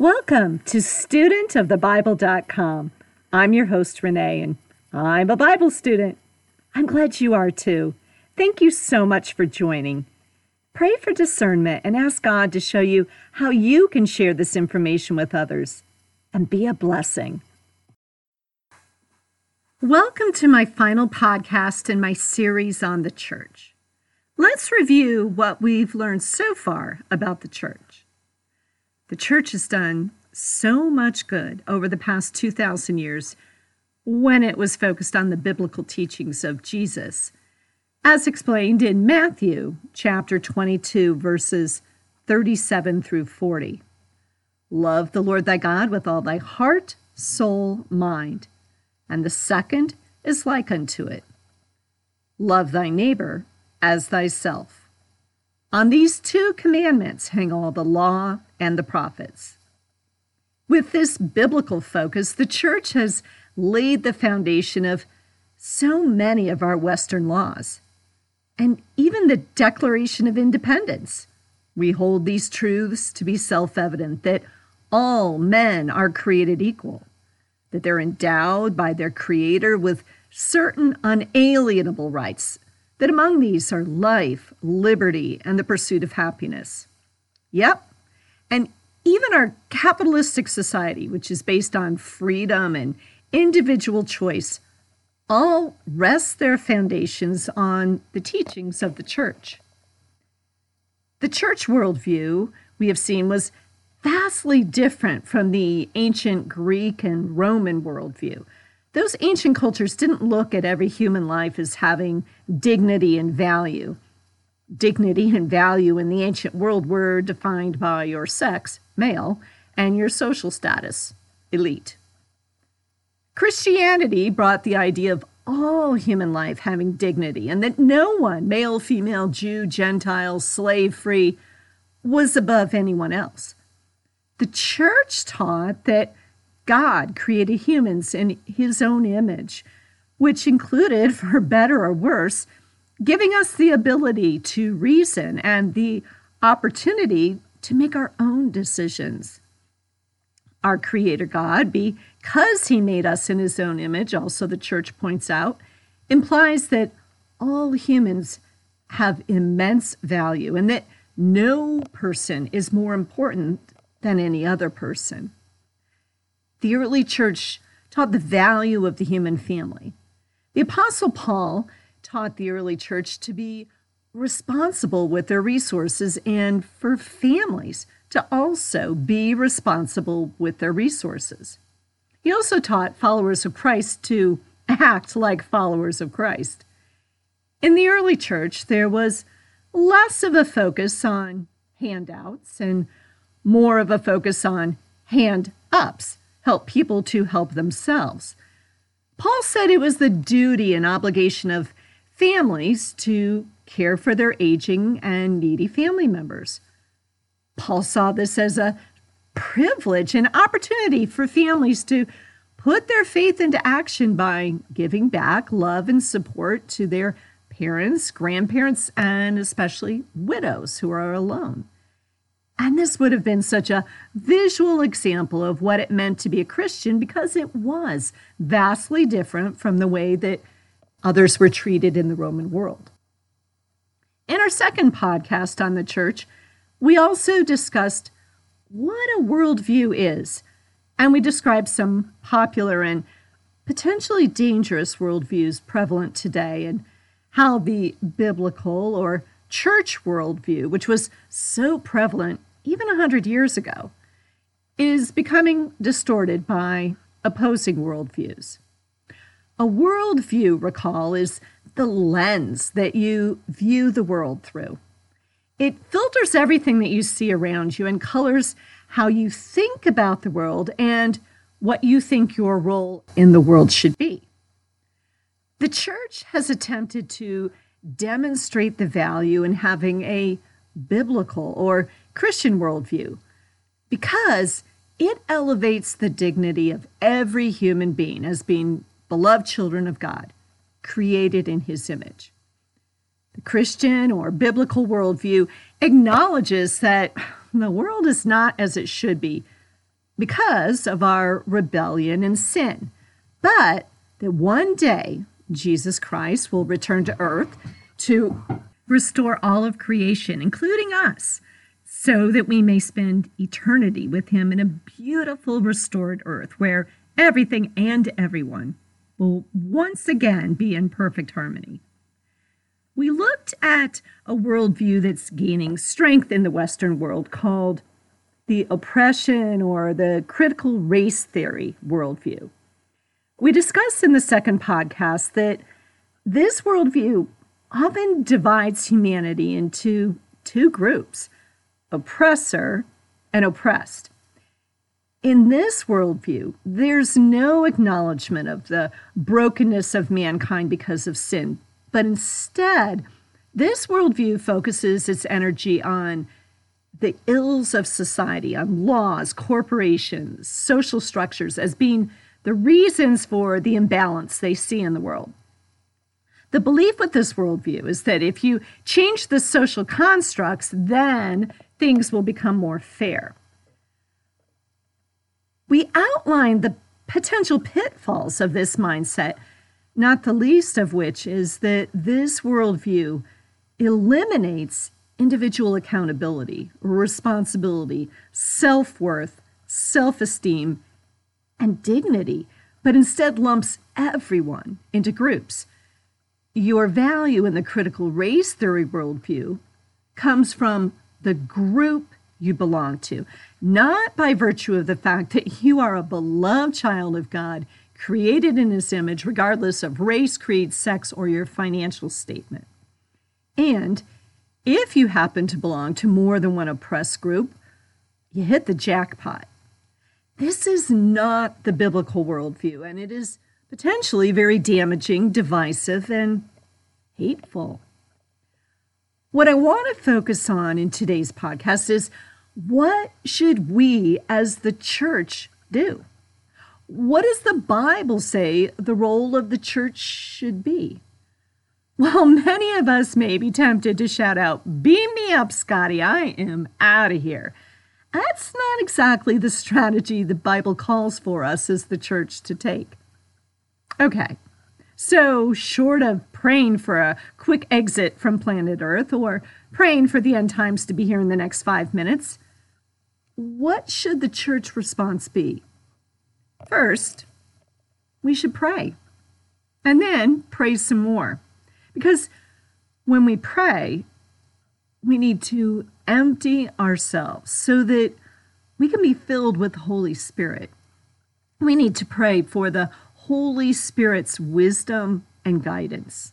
Welcome to studentofthebible.com. I'm your host, Renee, and I'm a Bible student. I'm glad you are too. Thank you so much for joining. Pray for discernment and ask God to show you how you can share this information with others and be a blessing. Welcome to my final podcast in my series on the church. Let's review what we've learned so far about the church. The church has done so much good over the past 2,000 years when it was focused on the biblical teachings of Jesus, as explained in Matthew chapter 22, verses 37 through 40. Love the Lord thy God with all thy heart, soul, mind. And the second is like unto it love thy neighbor as thyself. On these two commandments hang all the law and the prophets. With this biblical focus, the church has laid the foundation of so many of our Western laws, and even the Declaration of Independence. We hold these truths to be self evident that all men are created equal, that they're endowed by their Creator with certain unalienable rights that among these are life, liberty, and the pursuit of happiness. Yep. And even our capitalistic society, which is based on freedom and individual choice, all rest their foundations on the teachings of the church. The church worldview we have seen was vastly different from the ancient Greek and Roman worldview those ancient cultures didn't look at every human life as having dignity and value. Dignity and value in the ancient world were defined by your sex, male, and your social status, elite. Christianity brought the idea of all human life having dignity and that no one, male, female, Jew, Gentile, slave free, was above anyone else. The church taught that God created humans in his own image, which included, for better or worse, giving us the ability to reason and the opportunity to make our own decisions. Our Creator God, because He made us in His own image, also the church points out, implies that all humans have immense value and that no person is more important than any other person. The early church taught the value of the human family. The Apostle Paul taught the early church to be responsible with their resources and for families to also be responsible with their resources. He also taught followers of Christ to act like followers of Christ. In the early church, there was less of a focus on handouts and more of a focus on hand ups help people to help themselves. Paul said it was the duty and obligation of families to care for their aging and needy family members. Paul saw this as a privilege and opportunity for families to put their faith into action by giving back love and support to their parents, grandparents, and especially widows who are alone. And this would have been such a visual example of what it meant to be a Christian because it was vastly different from the way that others were treated in the Roman world. In our second podcast on the church, we also discussed what a worldview is, and we described some popular and potentially dangerous worldviews prevalent today and how the biblical or church worldview, which was so prevalent even 100 years ago, is becoming distorted by opposing worldviews. A worldview, recall, is the lens that you view the world through. It filters everything that you see around you and colors how you think about the world and what you think your role in the world should be. The church has attempted to demonstrate the value in having a biblical or Christian worldview because it elevates the dignity of every human being as being beloved children of God, created in his image. The Christian or biblical worldview acknowledges that the world is not as it should be because of our rebellion and sin. But that one day Jesus Christ will return to earth to restore all of creation, including us, so that we may spend eternity with him in a beautiful restored earth where everything and everyone will once again be in perfect harmony. We looked at a worldview that's gaining strength in the Western world called the oppression or the critical race theory worldview. We discussed in the second podcast that this worldview often divides humanity into two groups oppressor and oppressed. In this worldview, there's no acknowledgement of the brokenness of mankind because of sin, but instead, this worldview focuses its energy on the ills of society, on laws, corporations, social structures as being the reasons for the imbalance they see in the world. The belief with this worldview is that if you change the social constructs, then things will become more fair. We outlined the potential pitfalls of this mindset, not the least of which is that this worldview eliminates individual accountability, responsibility, self worth, self esteem, and dignity, but instead lumps everyone into groups. Your value in the critical race theory worldview comes from the group you belong to, not by virtue of the fact that you are a beloved child of God, created in His image, regardless of race, creed, sex, or your financial statement. And if you happen to belong to more than one oppressed group, you hit the jackpot. This is not the biblical worldview, and it is potentially very damaging, divisive, and hateful. What I want to focus on in today's podcast is what should we as the church do? What does the Bible say the role of the church should be? Well, many of us may be tempted to shout out, Beam me up, Scotty, I am out of here. That's not exactly the strategy the Bible calls for us as the church to take. Okay, so short of praying for a quick exit from planet Earth or praying for the end times to be here in the next five minutes, what should the church response be? First, we should pray, and then pray some more. Because when we pray, we need to empty ourselves so that we can be filled with the Holy Spirit. We need to pray for the Holy Spirit's wisdom and guidance.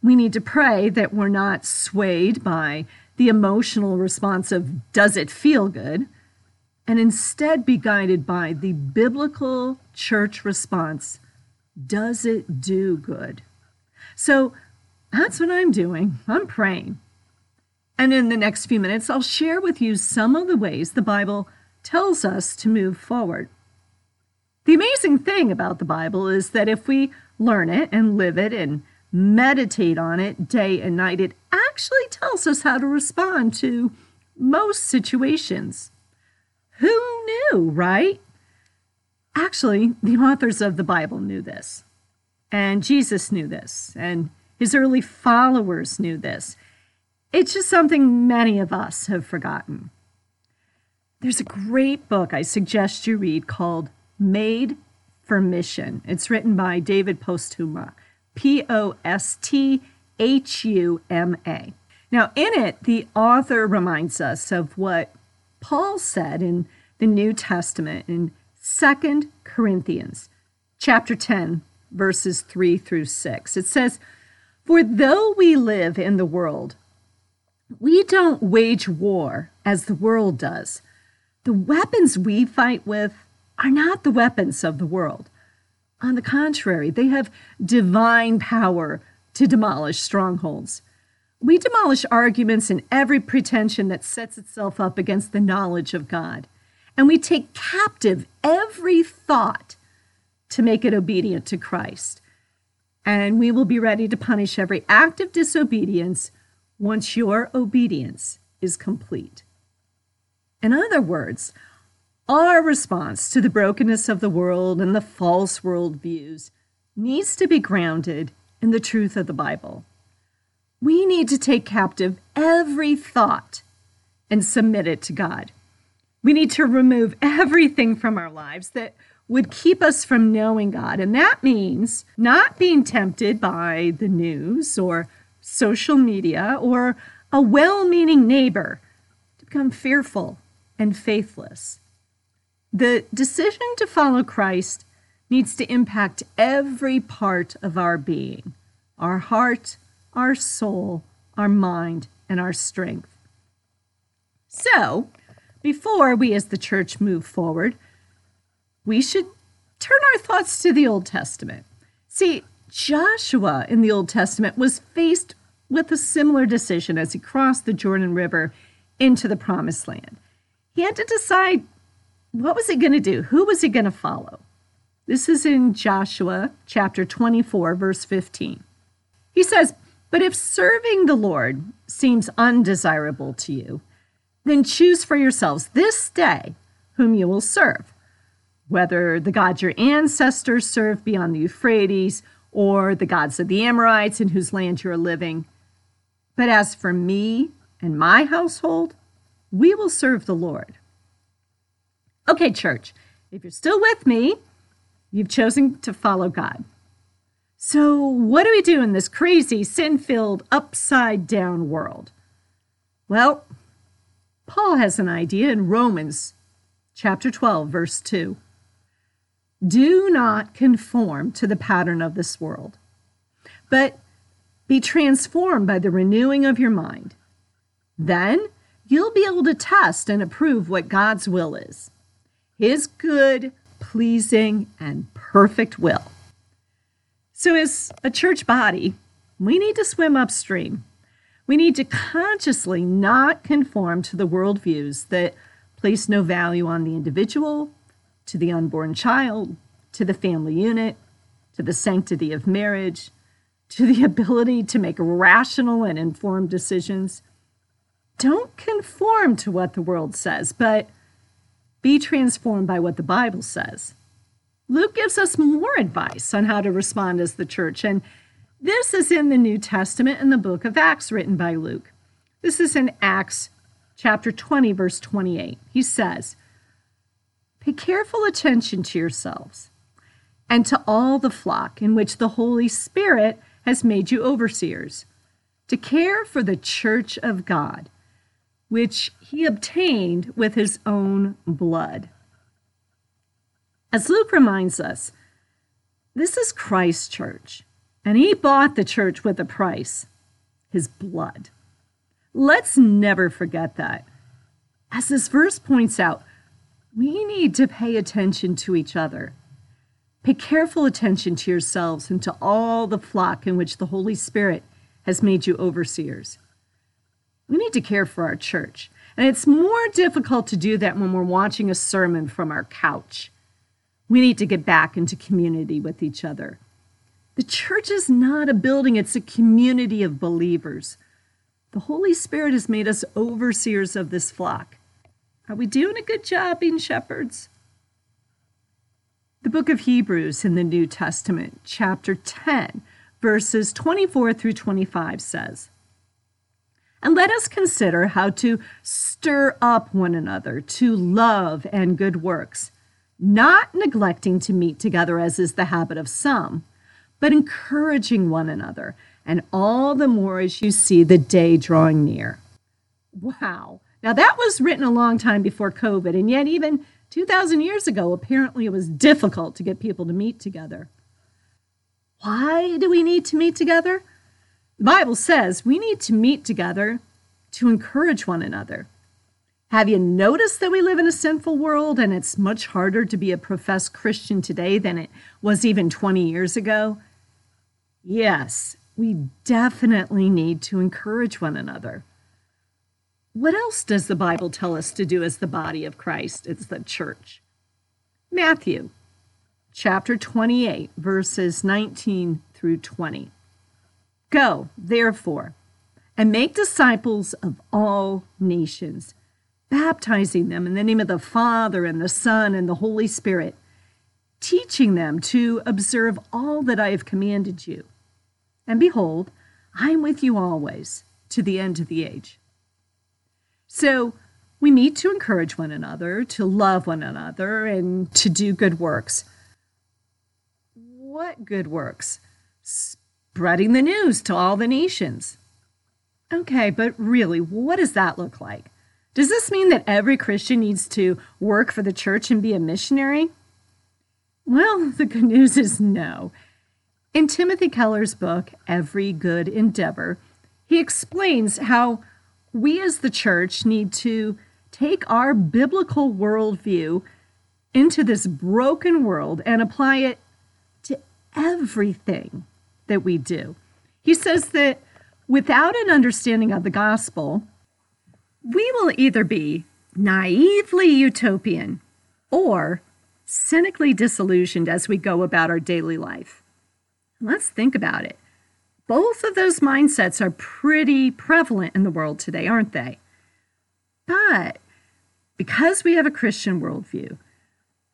We need to pray that we're not swayed by the emotional response of, does it feel good? And instead be guided by the biblical church response, does it do good? So that's what I'm doing. I'm praying. And in the next few minutes, I'll share with you some of the ways the Bible tells us to move forward. The amazing thing about the Bible is that if we learn it and live it and meditate on it day and night, it actually tells us how to respond to most situations. Who knew, right? Actually, the authors of the Bible knew this, and Jesus knew this, and his early followers knew this. It's just something many of us have forgotten. There's a great book I suggest you read called Made for Mission. It's written by David Posthuma, P O S T H U M A. Now, in it, the author reminds us of what Paul said in the New Testament in 2 Corinthians chapter 10, verses 3 through 6. It says, for though we live in the world, we don't wage war as the world does. The weapons we fight with are not the weapons of the world. On the contrary, they have divine power to demolish strongholds. We demolish arguments and every pretension that sets itself up against the knowledge of God. And we take captive every thought to make it obedient to Christ and we will be ready to punish every act of disobedience once your obedience is complete. In other words, Our response to the brokenness of the world and the false worldviews needs to be grounded in the truth of the Bible. We need to take captive every thought and submit it to God. We need to remove everything from our lives that would keep us from knowing God. And that means not being tempted by the news or social media or a well meaning neighbor to become fearful and faithless. The decision to follow Christ needs to impact every part of our being our heart, our soul, our mind, and our strength. So, before we as the church move forward, we should turn our thoughts to the Old Testament. See, Joshua in the Old Testament was faced with a similar decision as he crossed the Jordan River into the promised land. He had to decide what was he going to do? Who was he going to follow? This is in Joshua chapter 24, verse 15. He says, But if serving the Lord seems undesirable to you, then choose for yourselves this day whom you will serve whether the gods your ancestors served beyond the Euphrates or the gods of the Amorites in whose land you are living. But as for me and my household, we will serve the Lord. Okay, church, if you're still with me, you've chosen to follow God. So, what do we do in this crazy, sin filled, upside down world? Well, Paul has an idea in Romans chapter 12, verse 2. Do not conform to the pattern of this world, but be transformed by the renewing of your mind. Then you'll be able to test and approve what God's will is His good, pleasing, and perfect will. So, as a church body, we need to swim upstream. We need to consciously not conform to the worldviews that place no value on the individual to the unborn child, to the family unit, to the sanctity of marriage, to the ability to make rational and informed decisions. Don't conform to what the world says, but be transformed by what the Bible says. Luke gives us more advice on how to respond as the church, and this is in the New Testament in the book of Acts, written by Luke. This is in Acts chapter 20, verse 28. He says, Pay careful attention to yourselves and to all the flock in which the Holy Spirit has made you overseers, to care for the church of God, which he obtained with his own blood. As Luke reminds us, this is Christ's church, and he bought the church with a price his blood. Let's never forget that. As this verse points out, we need to pay attention to each other. Pay careful attention to yourselves and to all the flock in which the Holy Spirit has made you overseers. We need to care for our church. And it's more difficult to do that when we're watching a sermon from our couch. We need to get back into community with each other. The church is not a building, it's a community of believers. The Holy Spirit has made us overseers of this flock. Are we doing a good job being shepherds? The book of Hebrews in the New Testament, chapter 10, verses 24 through 25 says, And let us consider how to stir up one another to love and good works, not neglecting to meet together as is the habit of some, but encouraging one another, and all the more as you see the day drawing near. Wow. Now, that was written a long time before COVID, and yet, even 2,000 years ago, apparently it was difficult to get people to meet together. Why do we need to meet together? The Bible says we need to meet together to encourage one another. Have you noticed that we live in a sinful world and it's much harder to be a professed Christian today than it was even 20 years ago? Yes, we definitely need to encourage one another. What else does the Bible tell us to do as the body of Christ? It's the church. Matthew chapter 28, verses 19 through 20. Go, therefore, and make disciples of all nations baptizing them in the name of the Father and the Son and the Holy Spirit, teaching them to observe all that I have commanded you. And behold, I am with you always to the end of the age. So we meet to encourage one another, to love one another, and to do good works. What good works? Spreading the news to all the nations. Okay, but really, what does that look like? Does this mean that every Christian needs to work for the church and be a missionary? Well, the good news is no. In Timothy Keller's book, Every Good Endeavor, he explains how we as the church need to take our biblical worldview into this broken world and apply it to everything that we do. He says that without an understanding of the gospel, we will either be naively utopian or cynically disillusioned as we go about our daily life. Let's think about it. Both of those mindsets are pretty prevalent in the world today, aren't they? But because we have a Christian worldview,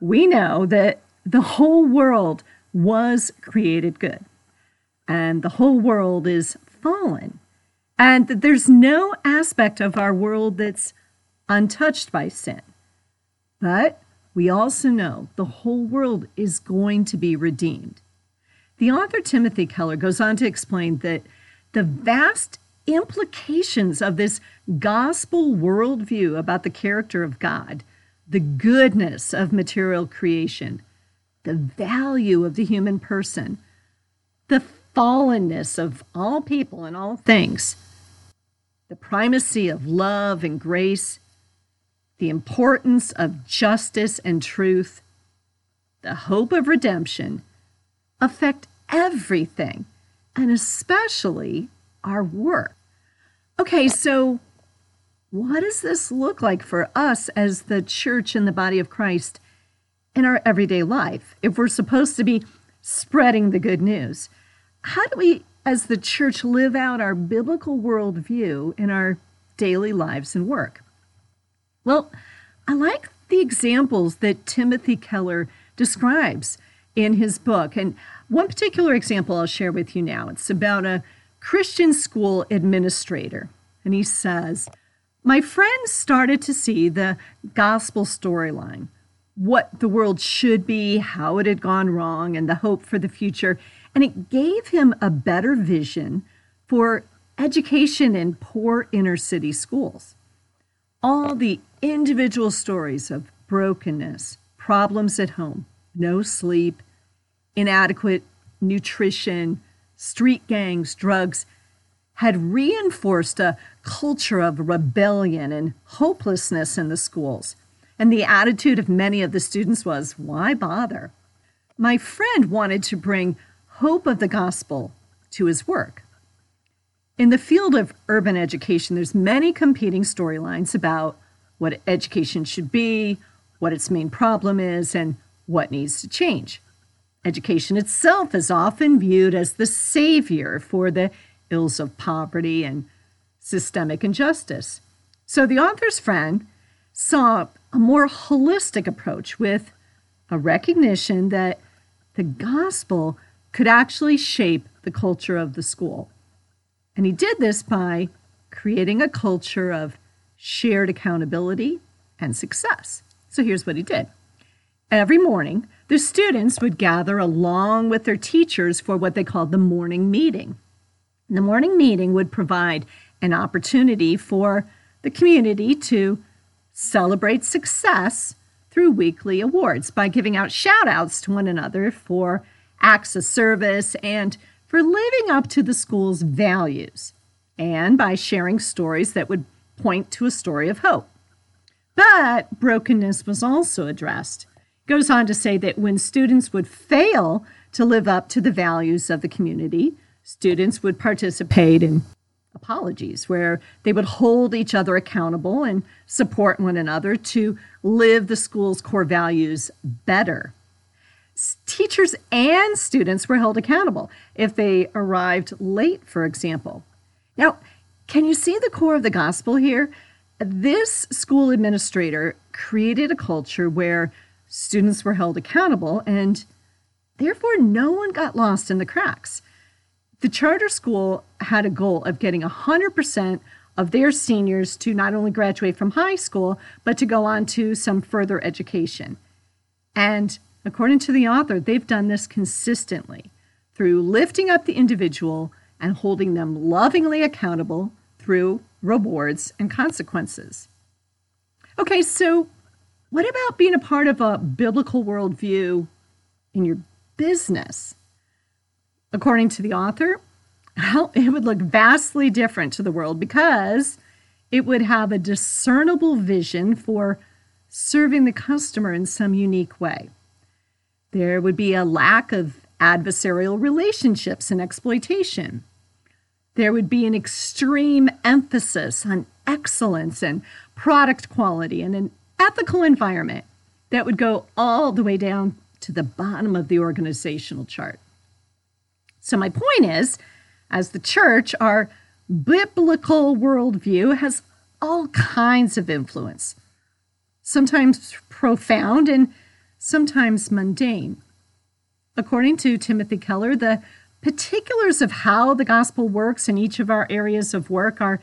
we know that the whole world was created good and the whole world is fallen, and that there's no aspect of our world that's untouched by sin. But we also know the whole world is going to be redeemed. The author Timothy Keller goes on to explain that the vast implications of this gospel worldview about the character of God, the goodness of material creation, the value of the human person, the fallenness of all people and all things, the primacy of love and grace, the importance of justice and truth, the hope of redemption affect everything, and especially our work. Okay, so what does this look like for us as the church and the body of Christ in our everyday life if we're supposed to be spreading the good news? How do we, as the church, live out our biblical worldview in our daily lives and work? Well, I like the examples that Timothy Keller describes in his book. And one particular example I'll share with you now. It's about a Christian school administrator. And he says, My friends started to see the gospel storyline, what the world should be, how it had gone wrong, and the hope for the future. And it gave him a better vision for education in poor inner city schools. All the individual stories of brokenness, problems at home, no sleep, inadequate nutrition, street gangs, drugs had reinforced a culture of rebellion and hopelessness in the schools. And the attitude of many of the students was, why bother? My friend wanted to bring hope of the gospel to his work. In the field of urban education, there's many competing storylines about what education should be, what its main problem is, and what needs to change. Education itself is often viewed as the savior for the ills of poverty and systemic injustice. So the author's friend saw a more holistic approach with a recognition that the gospel could actually shape the culture of the school. And he did this by creating a culture of shared accountability and success. So here's what he did. Every morning, the students would gather along with their teachers for what they called the morning meeting. The morning meeting would provide an opportunity for the community to celebrate success through weekly awards by giving out shout outs to one another for acts of service and for living up to the school's values, and by sharing stories that would point to a story of hope. But brokenness was also addressed goes on to say that when students would fail to live up to the values of the community, students would participate in apologies, where they would hold each other accountable and support one another to live the school's core values better. Teachers and students were held accountable if they arrived late, for example. Now, can you see the core of the gospel here? This school administrator created a culture where students were held accountable and therefore no one got lost in the cracks. The charter school had a goal of getting 100% of their seniors to not only graduate from high school, but to go on to some further education. And according to the author, they've done this consistently through lifting up the individual and holding them lovingly accountable through rewards and consequences. Okay, so what about being a part of a biblical worldview in your business? According to the author, well, it would look vastly different to the world because it would have a discernible vision for serving the customer in some unique way. There would be a lack of adversarial relationships and exploitation. There would be an extreme emphasis on excellence and product quality and an ethical environment that would go all the way down to the bottom of the organizational chart. So, my point is, as the church, our biblical worldview has all kinds of influence, sometimes profound and sometimes mundane. According to Timothy Keller, the particulars of how the gospel works in each of our areas of work are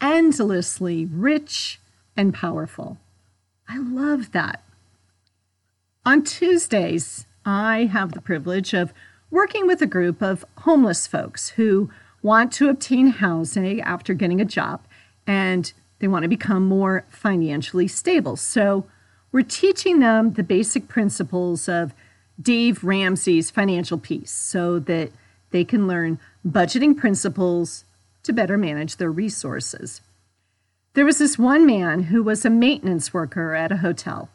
endlessly rich and powerful. I love that. On Tuesdays, I have the privilege of working with a group of homeless folks who want to obtain housing after getting a job and they want to become more financially stable. So, we're teaching them the basic principles of Dave Ramsey's Financial Peace so that they can learn budgeting principles to better manage their resources. There was this one man who was a maintenance worker at a hotel,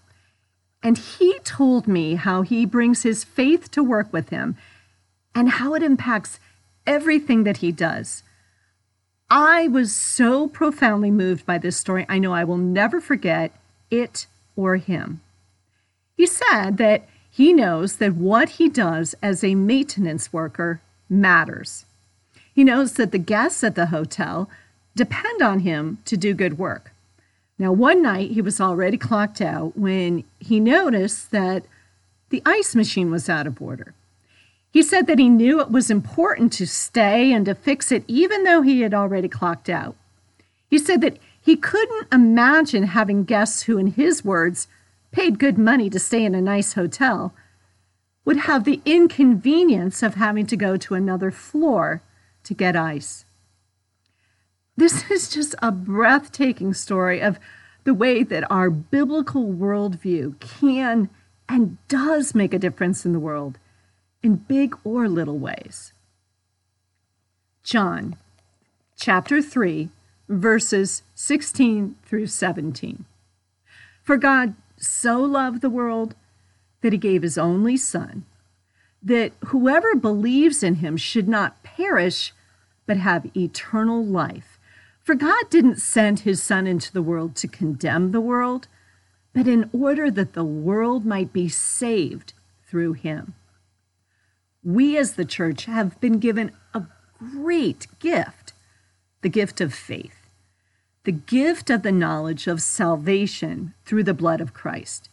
and he told me how he brings his faith to work with him and how it impacts everything that he does. I was so profoundly moved by this story. I know I will never forget it or him. He said that he knows that what he does as a maintenance worker matters. He knows that the guests at the hotel depend on him to do good work. Now, one night he was already clocked out when he noticed that the ice machine was out of order. He said that he knew it was important to stay and to fix it even though he had already clocked out. He said that he couldn't imagine having guests who, in his words, paid good money to stay in a nice hotel would have the inconvenience of having to go to another floor to get ice. This is just a breathtaking story of the way that our biblical worldview can and does make a difference in the world in big or little ways. John chapter 3, verses 16 through 17. For God so loved the world that he gave his only Son, that whoever believes in him should not perish, but have eternal life. For God didn't send his Son into the world to condemn the world, but in order that the world might be saved through him we as the church have been given a great gift the gift of faith, the gift of the knowledge of salvation through the blood of Christ.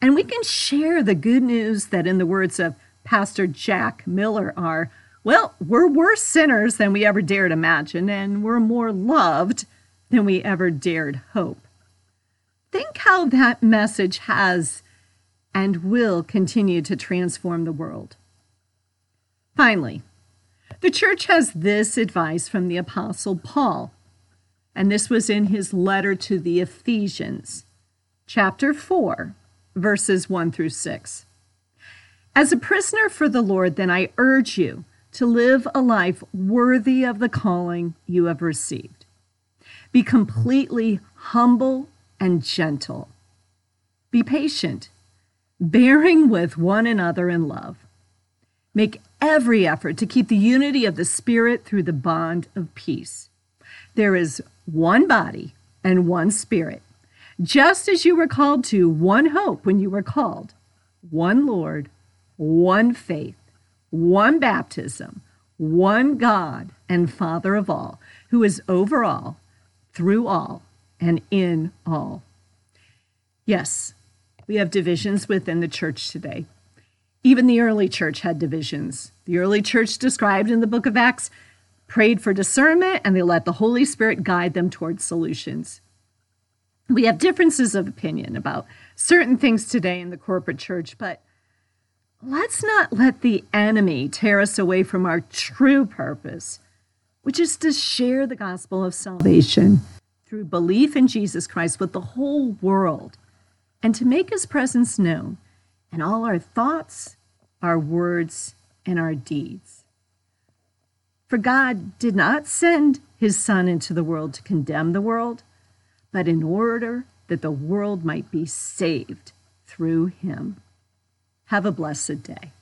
And we can share the good news that, in the words of Pastor Jack Miller, are well, we're worse sinners than we ever dared imagine, and we're more loved than we ever dared hope. Think how that message has and will continue to transform the world. Finally, the church has this advice from the Apostle Paul, and this was in his letter to the Ephesians, chapter 4, verses 1 through 6. As a prisoner for the Lord, then I urge you to live a life worthy of the calling you have received. Be completely humble and gentle. Be patient, bearing with one another in love. Make every effort to keep the unity of the Spirit through the bond of peace. There is one body and one Spirit, just as you were called to one hope when you were called, one Lord, one faith, one baptism, one God and Father of all, who is over all, through all, and in all. Yes, we have divisions within the church today. Even the early church had divisions. The early church described in the book of Acts prayed for discernment and they let the Holy Spirit guide them towards solutions. We have differences of opinion about certain things today in the corporate church, but let's not let the enemy tear us away from our true purpose, which is to share the gospel of salvation through belief in Jesus Christ with the whole world and to make his presence known in all our thoughts, our words, and our deeds. For God did not send his Son into the world to condemn the world, but in order that the world might be saved through him. Have a blessed day.